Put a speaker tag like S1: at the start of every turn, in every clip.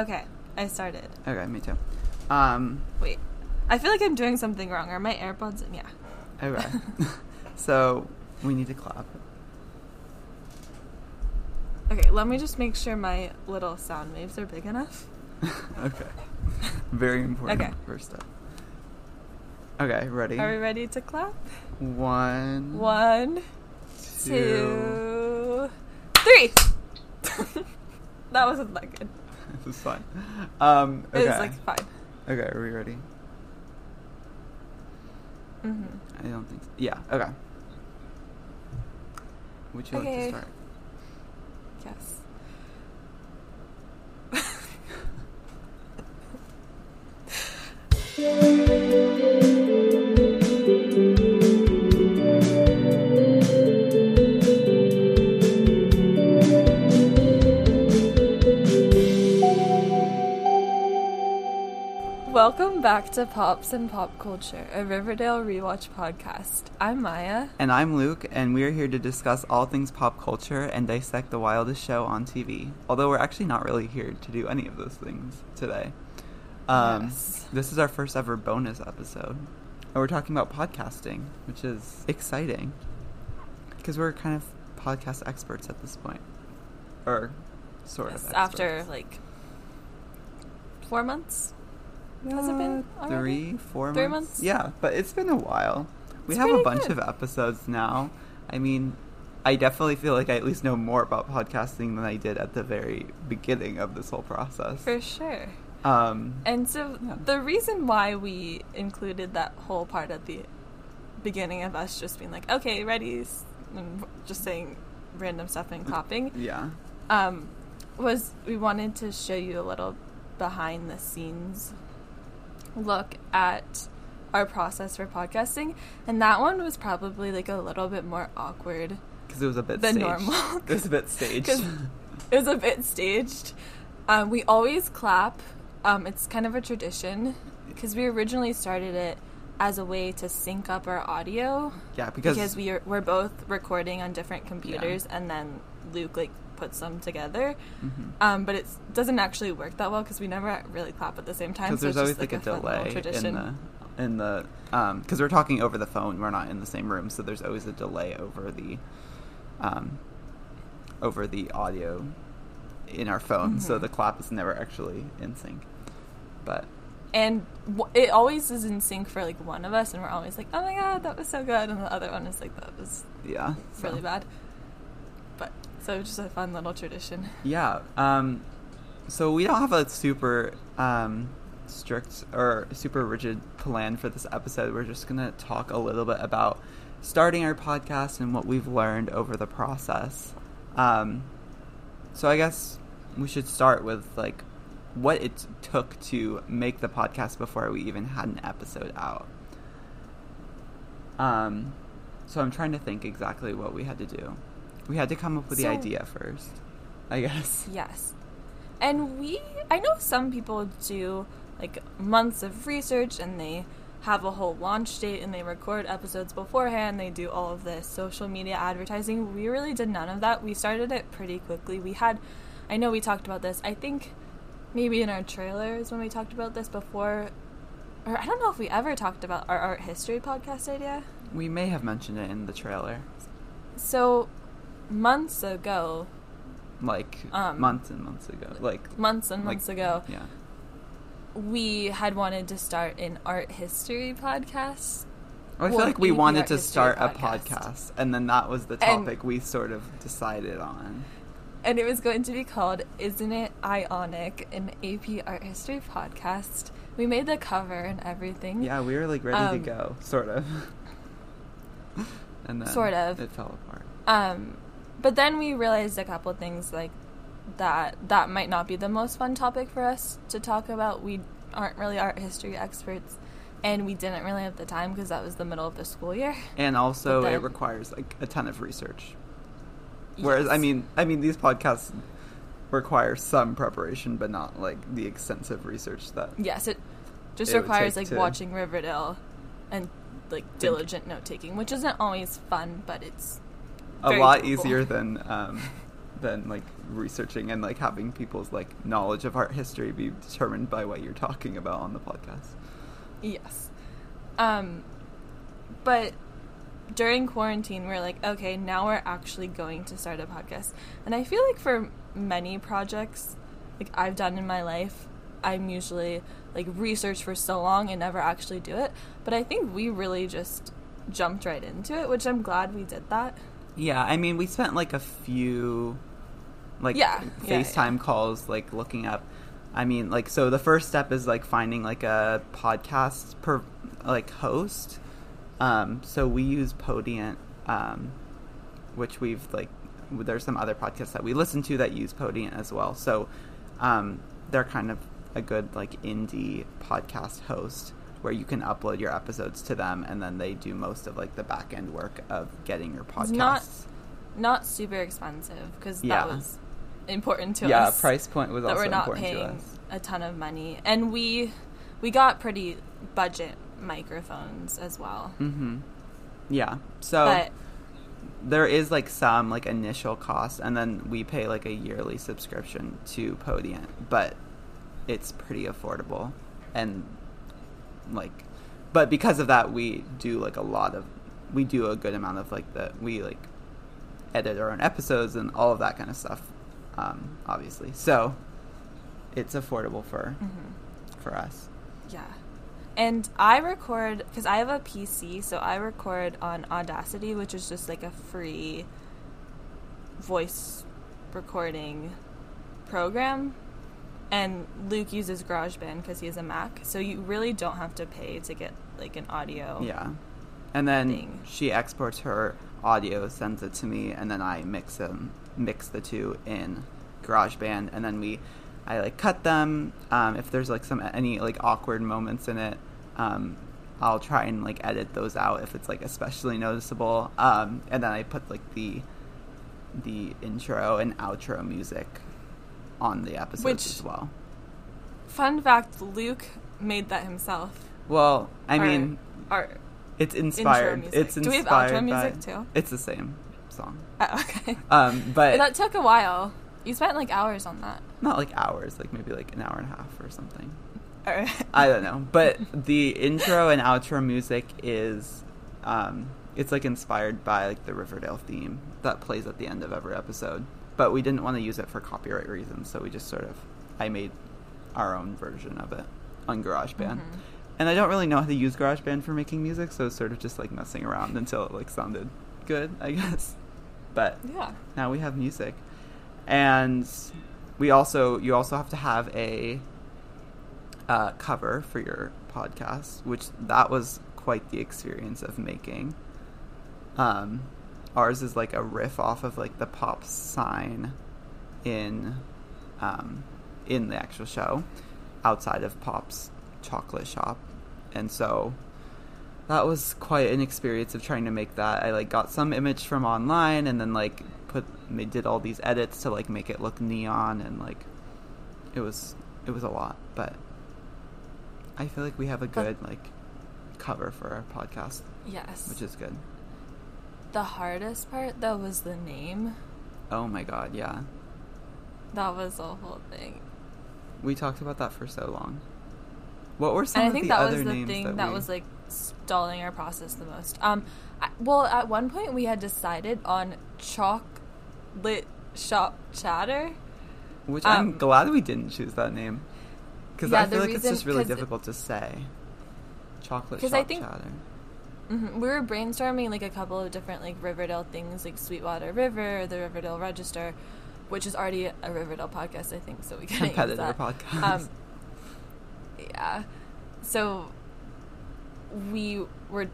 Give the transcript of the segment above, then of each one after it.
S1: Okay, I started.
S2: Okay, me too. Um,
S1: Wait. I feel like I'm doing something wrong. Are my AirPods in? Yeah.
S2: okay. so we need to clap.
S1: Okay, let me just make sure my little sound waves are big enough.
S2: okay. Very important
S1: Okay.
S2: first step. Okay, ready?
S1: Are we ready to clap?
S2: One,
S1: One,
S2: two.
S1: two, three. that wasn't that good.
S2: this is fine. Um,
S1: It
S2: okay.
S1: was like fine.
S2: okay, are we ready?
S1: hmm
S2: I don't think so. Yeah, okay. Would you like to start?
S1: Yes. back to Pops and Pop Culture, a Riverdale rewatch podcast. I'm Maya.
S2: And I'm Luke, and we're here to discuss all things pop culture and dissect the wildest show on TV. Although we're actually not really here to do any of those things today. Um,
S1: Yes.
S2: This is our first ever bonus episode. And we're talking about podcasting, which is exciting. Because we're kind of podcast experts at this point. Or sort
S1: Yes,
S2: of.
S1: after like four months. Has it been
S2: Uh,
S1: already?
S2: Three, four
S1: Three
S2: months?
S1: months?
S2: Yeah, but it's been a while. We
S1: It's
S2: have a bunch
S1: good.
S2: of episodes now. I mean, I definitely feel like I at least know more about podcasting than I did at the very beginning of this whole process.
S1: For sure.
S2: Um,
S1: And so
S2: Yeah.
S1: the reason why we included that whole part at the beginning of us just being like, okay, ready, and just saying random stuff and clapping,
S2: yeah.
S1: um, was we wanted to show you a little behind the scenes look at our process for podcasting. And that one was probably like a little bit more awkward
S2: Because it was a bit
S1: than
S2: staged.
S1: normal.
S2: It was a bit staged.
S1: it was a bit staged. Um, we always clap. Um, it's kind of a tradition because we originally started it as a way to sync up our audio
S2: yeah, because,
S1: because we are, we're both recording on different computers and then Luke like puts them together.
S2: Mhm.
S1: Um, but it doesn't actually work that well because we never really clap at the same time.
S2: Because
S1: so
S2: there's
S1: it's
S2: always
S1: just,
S2: like, a, delay in the in the um because we're talking over the phone. We're not in the same room, so there's always a delay over the um over the audio in our phone. So
S1: Mhm.
S2: the clap is never actually in sync. But
S1: and w- it always is in sync for like one of us, and we're always like, "Oh my god, that was so good," and the other one is like, "That was
S2: yeah, so.
S1: really bad." So just a fun little tradition.
S2: Yeah. Um, so we don't have a super um, strict or super rigid plan for this episode. We're just gonna talk a little bit about starting our podcast and what we've learned over the process. Um, so I guess we should start with like what it took to make the podcast before we even had an episode out. Um, so I'm trying to think exactly what we had to do. We had to come up with the idea first, I guess.
S1: Yes. And we, I know some people do like months of research and they have a whole launch date and they record episodes beforehand. They do all of this social media advertising. We really did none of that. We started it pretty quickly. We had, I know we talked about this, I think maybe in our trailers when we talked about this before. Or I don't know if we ever talked about our art history podcast idea.
S2: We may have mentioned it in the trailer,
S1: So, months ago,
S2: like
S1: Um,
S2: months and months ago. Like
S1: months and
S2: like-
S1: months ago,
S2: Yeah.
S1: we had wanted to start an art history podcast.
S2: I feel like we wanted to start a
S1: podcast.
S2: podcast, and then that was the
S1: And-
S2: topic we sort of decided on.
S1: And it was going to be called Isn't It Ionic? An AP Art History podcast. We made the cover and everything.
S2: Yeah, we were like ready
S1: Um,
S2: to go, sort of. and then
S1: Sort of.
S2: it fell apart.
S1: Um, but then we realized a couple things like that that might not be the most fun topic for us to talk about. We aren't really art history experts, and we didn't really have the time because that was the middle of the school year.
S2: And also,
S1: But
S2: it requires like a ton of research. Whereas, I mean, I mean, these podcasts require some preparation, but not like the extensive research that.
S1: Yes, it just
S2: It
S1: requires like watching Riverdale and like diligent note taking, which isn't always fun, but it's
S2: a
S1: very
S2: lot
S1: doable.
S2: easier than um, than like researching and like having people's like knowledge of art history be determined by what you're talking about on the podcast.
S1: Yes. Um, but during quarantine, we're like, okay, now we're actually going to start a podcast. And I feel like for many projects, like I've done in my life, I'm usually like research for so long and never actually do it. But I think we really just jumped right into it, which I'm glad we did that.
S2: Yeah, I mean, we spent like a few like
S1: Yeah, yeah,
S2: FaceTime
S1: yeah.
S2: calls like looking up I mean, like so the first step is like finding like a podcast per like host. Um so we use Podiant um which we've like there's some other podcasts that we listen to that use Podiant as well. So um they're kind of a good like indie podcast host where you can upload your episodes to them and then they do most of like the back end work of getting your podcast.
S1: It's not not super expensive because
S2: Yeah.
S1: that was important to
S2: yeah,
S1: us.
S2: Yeah, price point was
S1: that
S2: also
S1: we're not
S2: important to
S1: paying
S2: us.
S1: a ton of money, and we we got pretty budget microphones as well.
S2: Mm-hmm. Yeah. So
S1: but
S2: there is like some like initial cost, and then we pay like a yearly subscription to Podiant, but it's pretty affordable, and like, but because of that, we do like a lot of, we do a good amount of like the we like edit our own episodes and all of that kind of stuff, um, obviously. So it's affordable for
S1: mhm.
S2: for us.
S1: yeah, and I record because I have a PC, so I record on Audacity, which is just like a free voice recording program. And Luke uses GarageBand because he has a Mac, so you really don't have to pay to get like an audio.
S2: Yeah. And then
S1: thing.
S2: she exports her audio, sends it to me, and then I mix them, mix the two in GarageBand, and then we, I like cut them. Um, if there's like some any like awkward moments in it, um, I'll try and like edit those out if it's like especially noticeable. Um, and then I put like the, the intro and outro music on the episodes
S1: Which-
S2: as well.
S1: Fun fact: Luke made that himself.
S2: Well, I
S1: Our-
S2: mean,
S1: our
S2: it's inspired. It's
S1: Do we have
S2: inspired
S1: outro music too?
S2: It's the same song.
S1: oh, okay.
S2: Um, but
S1: that took a while. You spent like hours on that.
S2: not like hours, like maybe like an hour and a half or something. I don't know. But the intro and outro music is um it's like inspired by like the Riverdale theme that plays at the end of every episode. But we didn't want to use it for copyright reasons, so we just sort of I made our own version of it on GarageBand.
S1: Mhm.
S2: And I don't really know how to use GarageBand for making music, so it's sort of just like messing around until it like sounded good, I guess. But
S1: yeah.
S2: now we have music and we also you also have to have a uh, cover for your podcast which that was quite the experience of making um ours is like a riff off of like the pop sign in um in the actual show outside of pop's chocolate shop and so that was quite an experience of trying to make that. I like got some image from online and then like put did all these edits to like make it look neon and like it was it was a lot, but I feel like we have a good like cover for our podcast,
S1: Yes.
S2: which is good.
S1: The hardest part though was the name.
S2: Oh my god, yeah.
S1: That was the whole thing.
S2: We talked about that for so long. What were some
S1: and I think that was the thing
S2: that,
S1: that,
S2: we-
S1: was like stalling our process the most. Um, I, well, at one point we had decided on chocolate shop chatter.
S2: which I'm
S1: um,
S2: glad we didn't choose that name because
S1: Yeah,
S2: I feel like it's just really difficult to say. Chocolate shop
S1: I think-
S2: chatter.
S1: Hmm We were brainstorming like a couple of different like Riverdale things, like Sweetwater River, the Riverdale Register, which is already a Riverdale podcast, I think. So we can
S2: competitor podcast.
S1: Um, yeah. So we were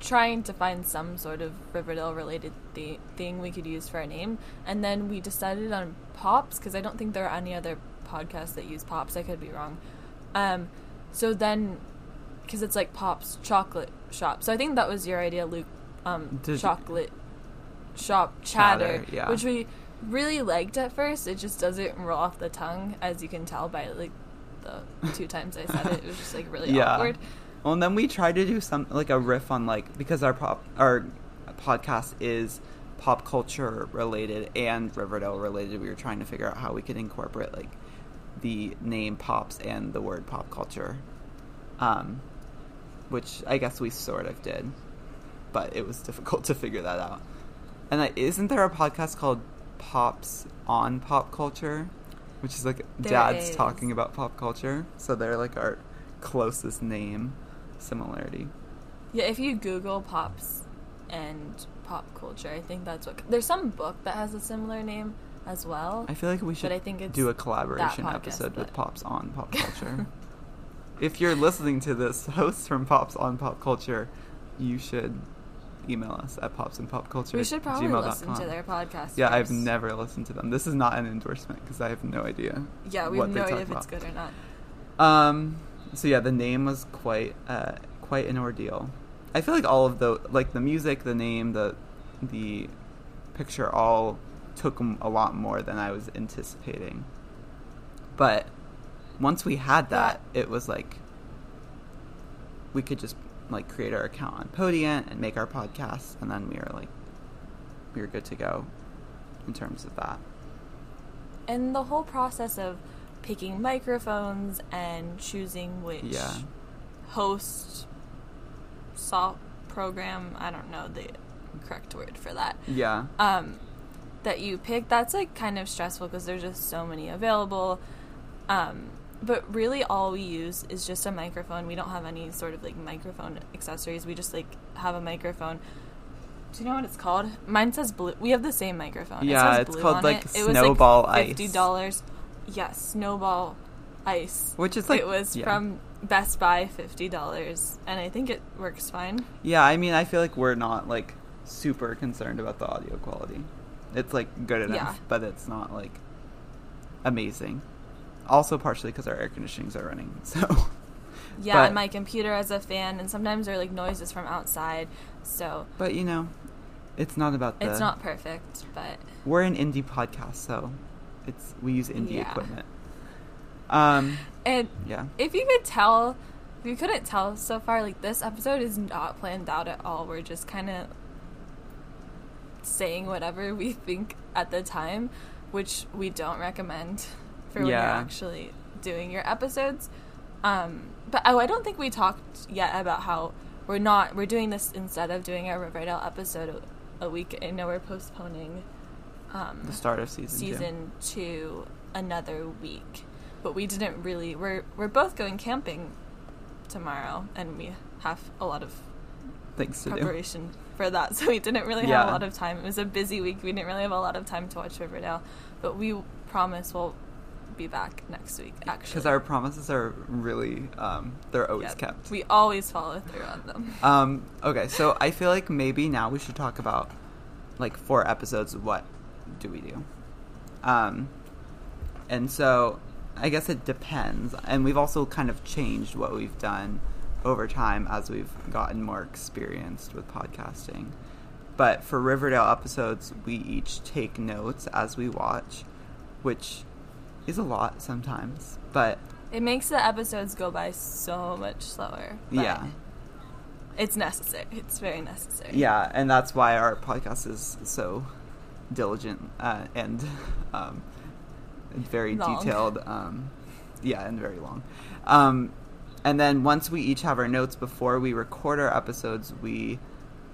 S1: trying to find some sort of Riverdale related th- thing we could use for our name, and then we decided on Pops because I don't think there are any other podcasts that use Pops. I could be wrong. Um, so then, because it's like Pops Chocolate Shop. So I think that was your idea, Luke. Um,
S2: Did-
S1: chocolate shop chatter,
S2: Chatter, yeah.
S1: which we really liked at first. It just doesn't roll off the tongue, as you can tell by like the two times I said it. It was just like really
S2: Yeah.
S1: awkward.
S2: Well, and then we tried to do some like a riff on like because our pop our podcast is pop culture related and Riverdale related. We were trying to figure out how we could incorporate like the name pops and the word pop culture, um, which I guess we sort of did, but it was difficult to figure that out. And like, isn't there a podcast called Pops on Pop Culture, which is like
S1: There
S2: dads
S1: is.
S2: talking about pop culture? So they're like our closest name similarity.
S1: Yeah, if you Google pops and pop culture, I think that's what. There's some book that has a similar name as well.
S2: I feel like we should
S1: I think
S2: do a collaboration
S1: podcast
S2: episode with Pops on Pop Culture. if you're listening to this, hosts from Pops on Pop Culture, you should email us at pops and pop culture.
S1: we should probably listen to their podcast.
S2: Yeah, I've never listened to them. This is not an endorsement because I have no idea.
S1: Yeah, we have no idea if it's good or not.
S2: Um. So yeah, the name was quite uh, quite an ordeal. I feel like all of the like the music, the name, the the picture all took a lot more than I was anticipating. But once we had that, it was like we could just like create our account on Podiant and make our podcast, and then we were like we were good to go in terms of that.
S1: And the whole process of picking microphones and choosing which
S2: Yeah.
S1: host soft program, I don't know the correct word for that.
S2: Yeah.
S1: Um that you pick, that's like kind of stressful because there's just so many available. Um but really all we use is just a microphone. We don't have any sort of like microphone accessories. We just like have a microphone. Do you know what it's called? Mine says blue. We have the same microphone.
S2: Yeah,
S1: it says
S2: it's called,
S1: on
S2: like,
S1: it. It was
S2: Snowball
S1: like
S2: Ice.
S1: fifty dollars. Yes, Snowball Ice.
S2: Which is like
S1: it was
S2: yeah.
S1: from Best Buy, fifty dollars, and I think it works fine.
S2: Yeah, I mean, I feel like we're not like super concerned about the audio quality. It's like good enough,
S1: Yeah.
S2: but it's not like amazing. Also, partially because our air conditionings are running. So,
S1: Yeah,
S2: But-
S1: and my computer has a fan, and sometimes there are like noises from outside, so
S2: but you know, it's not about the.
S1: it's not perfect. But
S2: We're an indie podcast, so it's we use indie
S1: Yeah.
S2: equipment. Um.
S1: and
S2: Yeah.
S1: if you could tell, if you couldn't tell so far, like this episode is not planned out at all. We're just kind of saying whatever we think at the time, which we don't recommend for when you're
S2: Yeah.
S1: actually doing your episodes. Um, but oh, I don't think we talked yet about how we're not we're doing this instead of doing a Riverdale episode a, a week. I know we're postponing um,
S2: The start of season. two.
S1: season two another week. But we didn't really. We're we're both going camping tomorrow, and we have a lot of
S2: Things to do.
S1: preparation for that. So we didn't really have a lot of time. It was a busy week. We didn't really have a lot of time to watch Riverdale, but we promise we'll be back next week. Actually,
S2: Because our promises are really, um, they're always
S1: Yeah,
S2: kept.
S1: We always follow through on them.
S2: Um, okay, so I feel like maybe now we should talk about like four episodes. What do we do? Um, and so I guess it depends, and we've also kind of changed what we've done over time as we've gotten more experienced with podcasting. But for Riverdale episodes, we each take notes as we watch, which is a lot sometimes. But
S1: It makes the episodes go by so much slower.
S2: yeah.
S1: it's necessary. It's very necessary.
S2: Yeah, and that's why our podcast is so diligent uh, and um, very
S1: Long.
S2: detailed. Um, yeah, and very long. Um, and then once we each have our notes before we record our episodes, we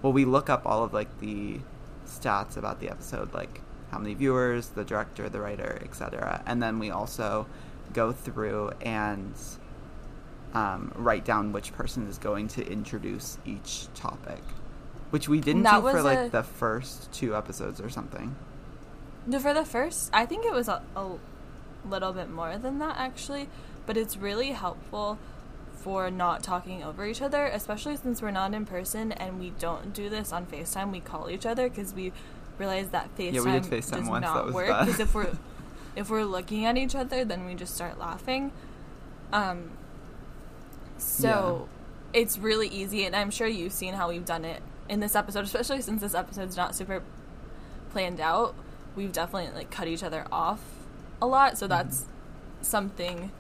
S2: well we look up all of like the stats about the episode, like how many viewers, the director, the writer, etc. And then we also go through and um, write down which person is going to introduce each topic, which we didn't
S1: That
S2: do for like
S1: a-
S2: the first two episodes or something.
S1: No, for the first, I think it was a, a little bit more than that actually, but it's really helpful for not talking over each other, especially since we're not in person and we don't do this on FaceTime. We call each other because we realize that FaceTime,
S2: Yeah, we did FaceTime
S1: does
S2: once,
S1: not
S2: that was
S1: work. Because if we're if we're looking at each other, then we just start laughing. Um. So it's really easy, and I'm sure you've seen how we've done it in this episode, especially since this episode's not super planned out. We've definitely like cut each other off a lot, so that's something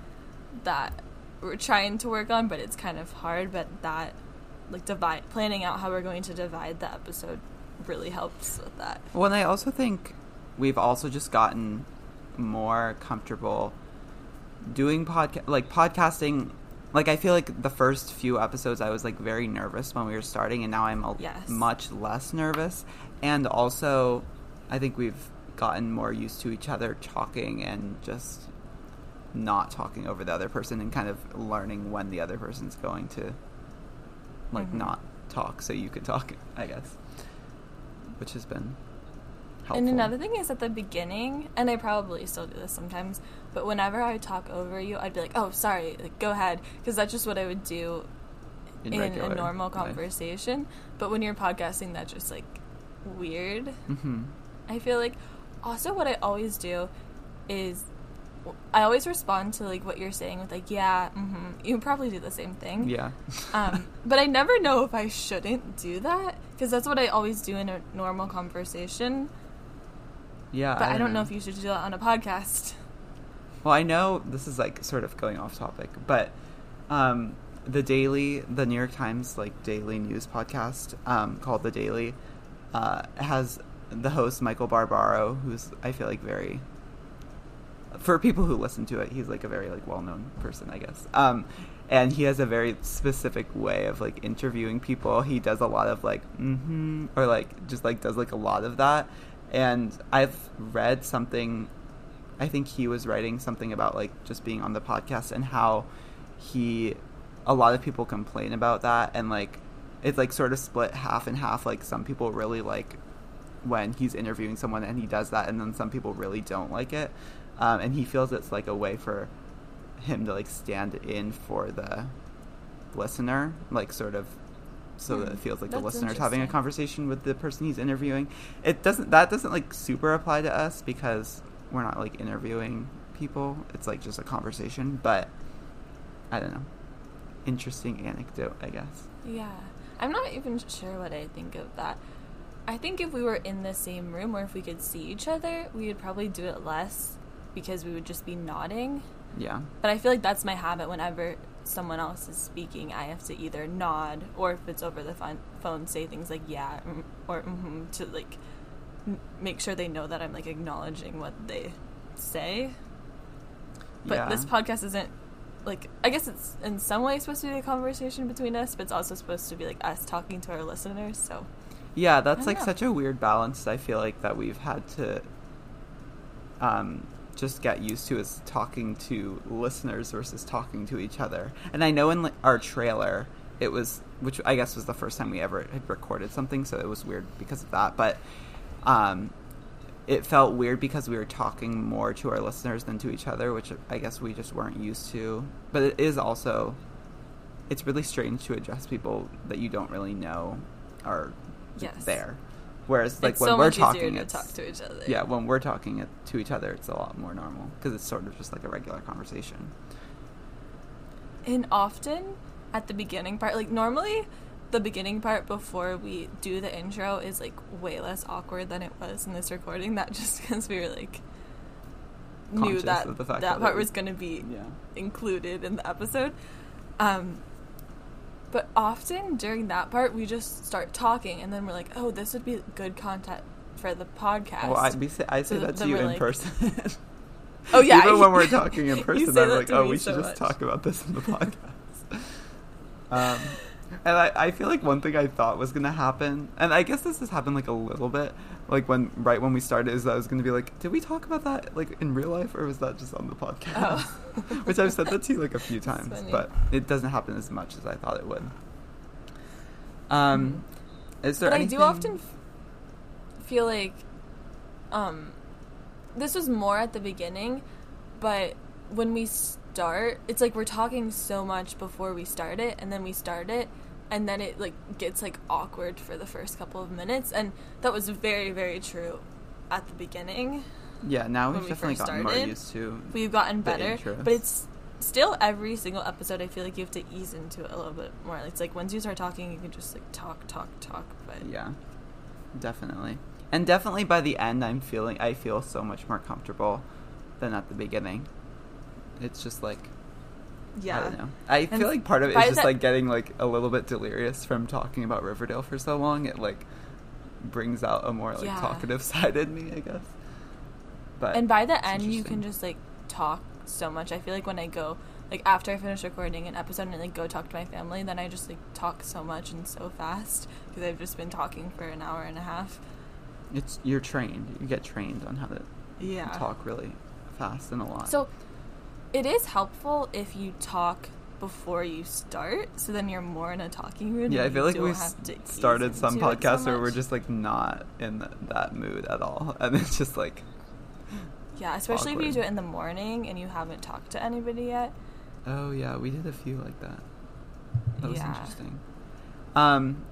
S1: that we're trying to work on, but it's kind of hard. But that like divide planning out how we're going to divide the episode really helps with that.
S2: Well, and I also think we've also just gotten more comfortable doing podcast like podcasting like I feel like the first few episodes I was like very nervous when we were starting and now I'm a,
S1: Yes.
S2: much less nervous and also I think we've gotten more used to each other talking and just not talking over the other person and kind of learning when the other person's going to like
S1: Mhm.
S2: not talk so you could talk I guess which has been helpful.
S1: And another thing is at the beginning, and I probably still do this sometimes, but whenever I talk over you, I'd be like, "Oh, sorry, like, go ahead," because that's just what I would do in, a
S2: regular
S1: normal
S2: life.
S1: conversation. But when you're podcasting, that's just like weird.
S2: Mhm.
S1: I feel like also what I always do is I always respond to like what you're saying with like, "Yeah, mm-hmm. you probably do the same thing."
S2: Yeah.
S1: um, but I never know if I shouldn't do that because that's what I always do in a normal conversation.
S2: yeah.
S1: But I don't know if you should do that on a podcast.
S2: Well, I know this is like sort of going off topic, but um, the Daily, the New York Times like daily news podcast um, called The Daily, uh, has the host Michael Barbaro, who's I feel like very for people who listen to it, he's like a very like well known person, I guess. Um, and he has a very specific way of like interviewing people. He does a lot of like mm-hmm or like just like does like a lot of that. And I've read something I think he was writing something about like just being on the podcast and how he a lot of people complain about that and like it's like sort of split half and half like some people really like when he's interviewing someone and he does that and then some people really don't like it. Um, and he feels it's like a way for him to like stand in for the listener like sort of so that it
S1: Hmm,
S2: feels like the listener's having a conversation with the person he's interviewing. It doesn't that doesn't like super apply to us because we're not like interviewing people. It's like just a conversation but i don't know. Interesting anecdote i guess.
S1: Yeah. I'm not even sure what I think of that. I think if we were in the same room or if we could see each other, we would probably do it less because we would just be nodding.
S2: yeah
S1: But I feel like that's my habit whenever someone else is speaking. I have to either nod or if it's over the phone, phone say things like yeah mm, or mm-hmm to like m- make sure they know that I'm like acknowledging what they say. But
S2: yeah.
S1: this podcast isn't like I guess it's in some way supposed to be a conversation between us, but it's also supposed to be like us talking to our listeners. So
S2: Yeah, that's like
S1: know.
S2: such a weird balance. I feel like that we've had to um, just get used to is talking to listeners versus talking to each other. And I know in like, our trailer, it was, which I guess was the first time we ever had recorded something, so it was weird because of that. But um, it felt weird because we were talking more to our listeners than to each other, which I guess we just weren't used to. But it is also, it's really strange to address people that you don't really know are
S1: Yes.
S2: there. Whereas, like
S1: it's
S2: when
S1: so
S2: we're talking,
S1: to
S2: it's
S1: talk to each other.
S2: yeah, when we're talking it, to each other, it's a lot more normal because it's sort of just like a regular conversation.
S1: And often at the beginning part, like normally the beginning part before we do the intro is like way less awkward than it was in this recording. That just because we were like knew that that
S2: that
S1: part was- going to be
S2: Yeah.
S1: included in the episode. Um, but often during that part, we just start talking, and then we're like, "Oh, this would be good content for the podcast."
S2: Well, I, we say, I say
S1: So
S2: that to you in
S1: like-
S2: person.
S1: oh yeah,
S2: Even when we're talking in person, I'm like, oh, we should
S1: so
S2: just
S1: much.
S2: talk about this in the podcast. um, and I, I feel like one thing I thought was gonna happen, and I guess this has happened like a little bit, like when right when we started, is that I was gonna be like, did we talk about that like in real life, or was that just on the podcast?
S1: Oh.
S2: Which I've said that to you like a few times, but it doesn't happen as much as I thought it would. Um, is there
S1: but
S2: anything?
S1: I do often f- feel like um this was more at the beginning, but when we start, it's like we're talking so much before we start it and then we start it and then it like gets like awkward for the first couple of minutes and that was very very true at the beginning.
S2: Yeah, now we've definitely
S1: first
S2: gotten more used to.
S1: We've gotten better, but it's still every single episode I feel like you have to ease into it a little bit more. It's like once you start talking, you can just like talk talk talk, but
S2: Yeah, definitely, and definitely by the end, I'm feeling I feel so much more comfortable than at the beginning. It's just like
S1: yeah.
S2: I don't know. I
S1: And
S2: feel like part of it is just
S1: the-
S2: like getting like a little bit delirious from talking about Riverdale for so long. It like brings out a more like
S1: Yeah.
S2: talkative side in me, I guess. But
S1: and by the end you can just like talk so much i feel like when i go like after i finish recording an episode and like go talk to my family then i just like talk so much and so fast because i've just been talking for an hour and a half
S2: it's you're trained. You get trained on how to
S1: yeah
S2: talk really fast and a lot.
S1: so it is helpful if you talk before you start so then you're more in a talking mood
S2: yeah, I feel like we
S1: have to ease
S2: started some
S1: it so
S2: podcasts where we're just like not in th- that mood at all, and it's just like
S1: yeah especially if you do it in the morning and you haven't talked to anybody yet
S2: Oh yeah, we did a few like that. That was
S1: Yeah.
S2: interesting. Um,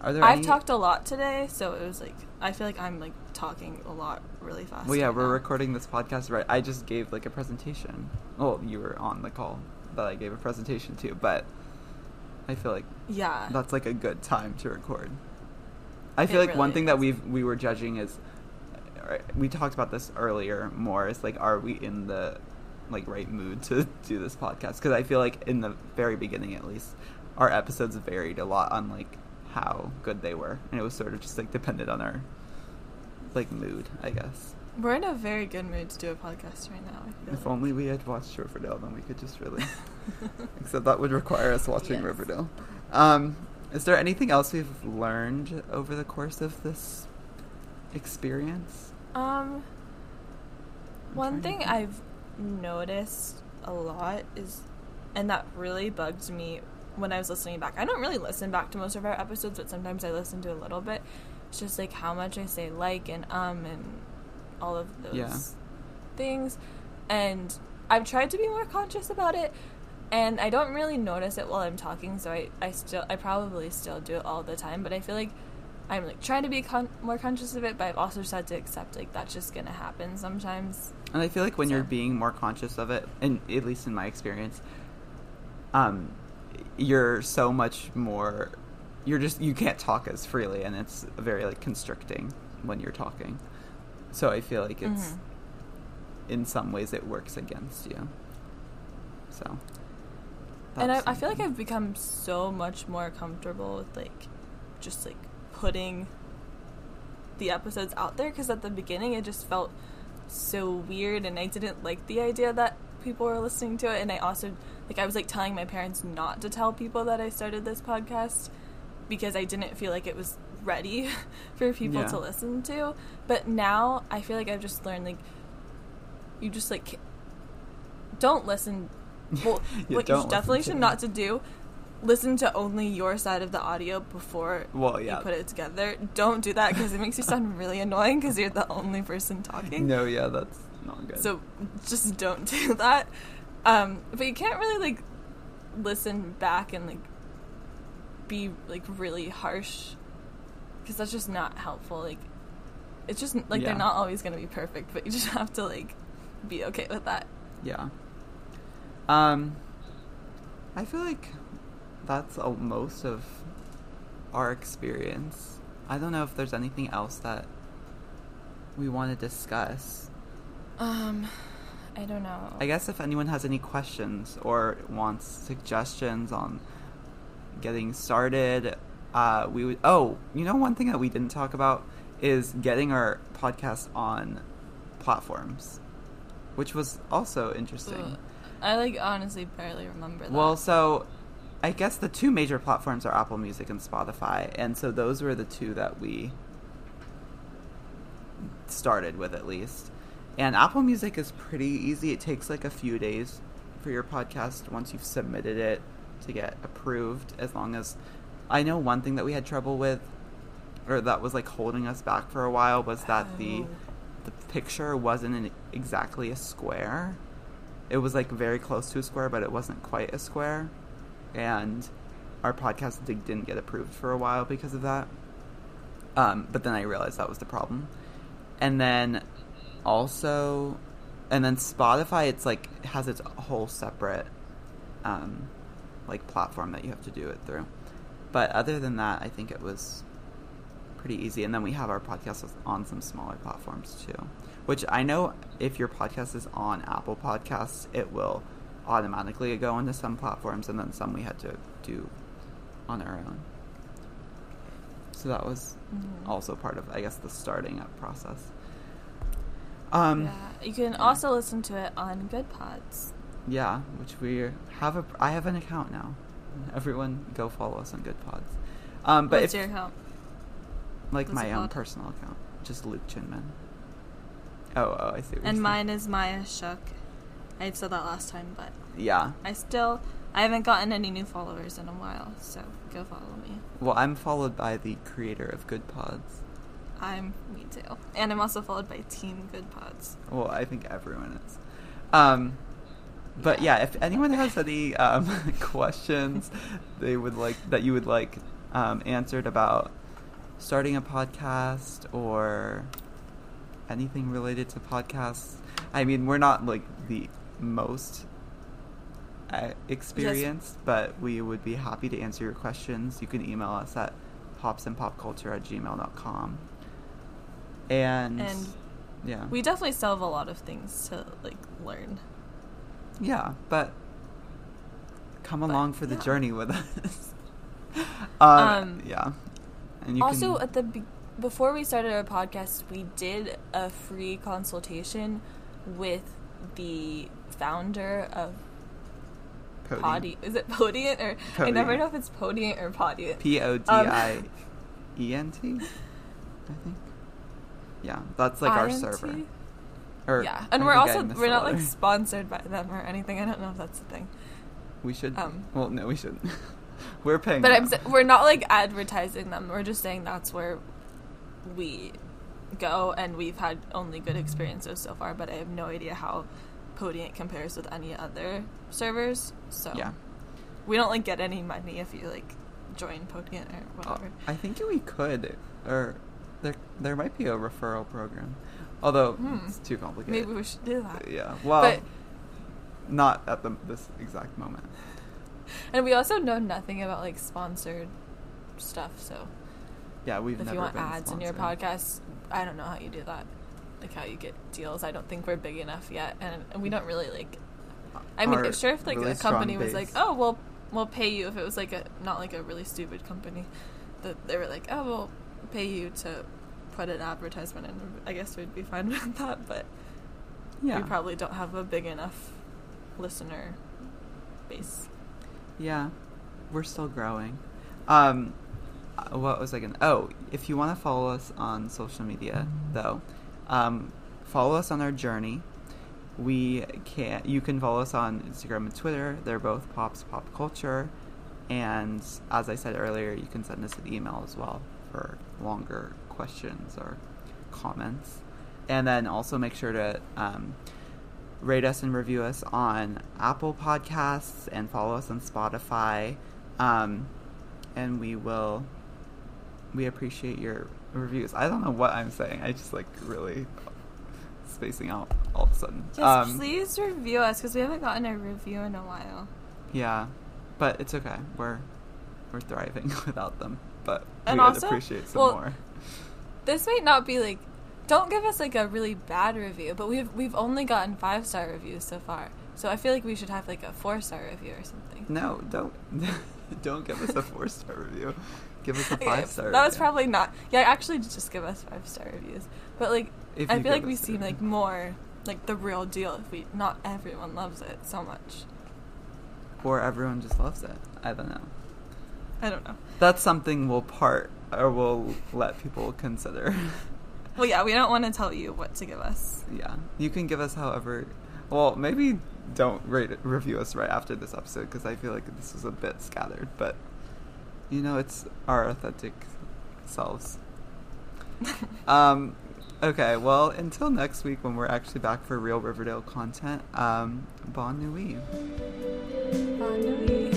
S2: are there?
S1: I've
S2: any-
S1: talked a lot today, so it was like I feel like I'm like talking a lot really fast.
S2: Well, yeah,
S1: right
S2: we're
S1: now.
S2: recording this podcast right. I just gave like a presentation. Well, you were on the call that I gave a presentation to, but I feel like
S1: Yeah,
S2: that's like a good time to record. I feel
S1: It
S2: like one
S1: really
S2: thing that we we were judging is uh, we talked about this earlier more is like are we in the like right mood to do this podcast because I feel like in the very beginning at least our episodes varied a lot on like how good they were and it was sort of just like dependent on our like mood I guess.
S1: we're in a very good mood to do a podcast right now.
S2: If
S1: like.
S2: only we had watched Riverdale, then we could just really. Except that would require us watching
S1: Yes.
S2: Riverdale. Um, is there anything else we've learned over the course of this experience?
S1: um,
S2: I'm
S1: one thing. I've noticed a lot is, and that really bugged me when I was listening back. I don't really listen back to most of our episodes, but sometimes I listen to a little bit. It's just like how much I say like and um and all of those
S2: Yeah.
S1: things. And I've tried to be more conscious about it. And I don't really notice it while I'm talking, so I, I still I probably still do it all the time. But I feel like I'm like trying to be con- more conscious of it, but I've also just had to accept like that's just gonna happen sometimes.
S2: And I feel like when you're being more conscious of it, and at least in my experience, um, you're so much more. You're just you can't talk as freely, and it's very like constricting when you're talking. So I feel like it's
S1: Mhm.
S2: in some ways it works against you. So.
S1: and I, I feel like. I've become so much more comfortable with like just like putting the episodes out there because at the beginning it just felt so weird and I didn't like the idea that people were listening to it and I also like I was like telling my parents not to tell people that I started this podcast because I didn't feel like it was ready for people
S2: Yeah.
S1: to listen to but now I feel like I've just learned like you just like don't listen well
S2: You
S1: what you definitely should not to do listen to only your side of the audio before
S2: Well, yeah.
S1: you put it together don't do that because it makes you sound really annoying because you're the only person talking
S2: No, yeah, that's not good.
S1: so just don't do that um but you can't really like listen back and like be like really harsh because that's just not helpful like it's just like
S2: Yeah.
S1: they're not always going to be perfect but you just have to like be okay with that
S2: Yeah. Um, I feel like that's a, most of our experience. I don't know if there's anything else that we want to discuss.
S1: um i don't know
S2: I guess if anyone has any questions or wants suggestions on getting started, uh, we would. Oh, you know, one thing that we didn't talk about is getting our podcast on platforms, which was also interesting.
S1: Ugh. i like honestly barely remember that
S2: Well, so I guess the two major platforms are Apple Music and Spotify, and so those were the two that we started with at least. And Apple Music is pretty easy. It takes like a few days for your podcast once you've submitted it to get approved as long as I know one thing that we had trouble with or that was like holding us back for a while was that the
S1: Oh.
S2: the picture wasn't an, exactly a square. It was like very close to a square, but it wasn't quite a square. And our podcast didn't get approved for a while because of that. Um, but then I realized that was the problem. And then also, and then Spotify, it's like has its whole separate um, like platform that you have to do it through. But other than that, I think it was pretty easy. And then we have our podcast on some smaller platforms too, which I know if your podcast is on Apple Podcasts, it will automatically go into some platforms, and then some we had to do on our own. So that was
S1: Mhm.
S2: also part of, I guess, the starting up process. Um,
S1: yeah, you can also listen to it on Good Pods.
S2: Yeah, which we have a. I have an account now. Everyone, go follow us on Good Pods. Um, but
S1: What's
S2: if
S1: your account?
S2: like
S1: what's
S2: my own personal account, just Luke Chinman. Oh, oh, I see. What you're
S1: And mine is Maya Shook. I had said that last time, but
S2: Yeah.
S1: I still I haven't gotten any new followers in a while, so go follow me.
S2: Well, I'm followed by the creator of Good Pods.
S1: I'm me too, and I'm also followed by Team Good Pods.
S2: Well, I think everyone is. Um, but yeah, if anyone has any um, questions they would like that you would like um, answered about starting a podcast or anything related to podcasts, I mean, we're not like the most uh, experienced, but we would be happy to answer your questions. You can email us at popsandpopculture at gmail.com. And,
S1: And
S2: yeah.
S1: We definitely still have a lot of things to like learn.
S2: Yeah, but come
S1: But,
S2: along for the
S1: yeah.
S2: journey with us. um,
S1: Um,
S2: yeah, and you
S1: also,
S2: can,
S1: at the be- before we started our podcast, we did a free consultation with the founder of. Podi. Is it Podiant or I never know if it's Podiant or Podiant.
S2: P O D I E N T. I think. Yeah, that's like our server. Or
S1: yeah, and we're also we're not like sponsored by them or anything. I don't know if that's the thing.
S2: we should.
S1: um,
S2: well, no, we shouldn't. we're paying.
S1: But I'm we're not like advertising them. We're just saying that's where we go, and we've had only good experiences so far. But I have no idea how Podiant compares with any other servers. So
S2: Yeah.
S1: we don't like get any money if you like join Podiant or
S2: Uh,
S1: whatever.
S2: I think we could, or there there might be a referral program, although
S1: Hmm.
S2: it's too complicated.
S1: Maybe we should do that.
S2: Yeah. Well,
S1: But-
S2: not at the this exact moment.
S1: And we also know nothing about like sponsored stuff. So
S2: Yeah, we've
S1: if
S2: never
S1: you want ads in your podcast, I don't know how you do that. Like how you get deals. I don't think we're big enough yet, and, and we don't really like. I mean,
S2: Our
S1: if sure if like
S2: really
S1: a company was like, oh, we'll we'll pay you if it was like a not like a really stupid company, that they were like, oh, we'll pay you to put an advertisement in. I guess we'd be fine with that, but
S2: Yeah.
S1: we probably don't have a big enough listener base.
S2: Yeah, we're still growing. Um, uh, what was I gonna? Oh, if you want to follow us on social media, though, um, follow us on our journey. We can. You can follow us on Instagram and Twitter. They're both Pops Pop Culture, and as I said earlier, you can send us an email as well for longer questions or comments. And then also make sure to um, rate us and review us on Apple Podcasts and follow us on Spotify. Um, and we will, we appreciate your reviews. I don't know what I'm saying. I just like really spacing out all of a sudden.
S1: Just
S2: Um,
S1: please review us because we haven't gotten a review in a while.
S2: Yeah, but it's okay. We're we're thriving without them. But
S1: And
S2: we would
S1: also-
S2: appreciate some
S1: well,
S2: more.
S1: This might not be like don't give us like a really bad review, but we've we've only gotten five star reviews so far. So I feel like we should have like a four star review or something.
S2: No, don't don't give us a four star review. Give us a
S1: Okay,
S2: five star.
S1: That was probably not. Yeah, actually, just give us five star reviews. But like,
S2: If
S1: I feel like we seem
S2: review.
S1: like more like the real deal if we not everyone loves it so much.
S2: or everyone just loves it. I don't know.
S1: I don't know.
S2: That's something we'll part or we'll let people consider.
S1: Well, yeah, we don't want to tell you what to give us.
S2: yeah, you can give us however. Well, maybe don't rate it, review us right after this episode because I feel like this was a bit scattered. But you know, it's our authentic selves. um, okay, well, until next week when we're actually back for real Riverdale content. Um, bon nuit.
S1: Bon nuit.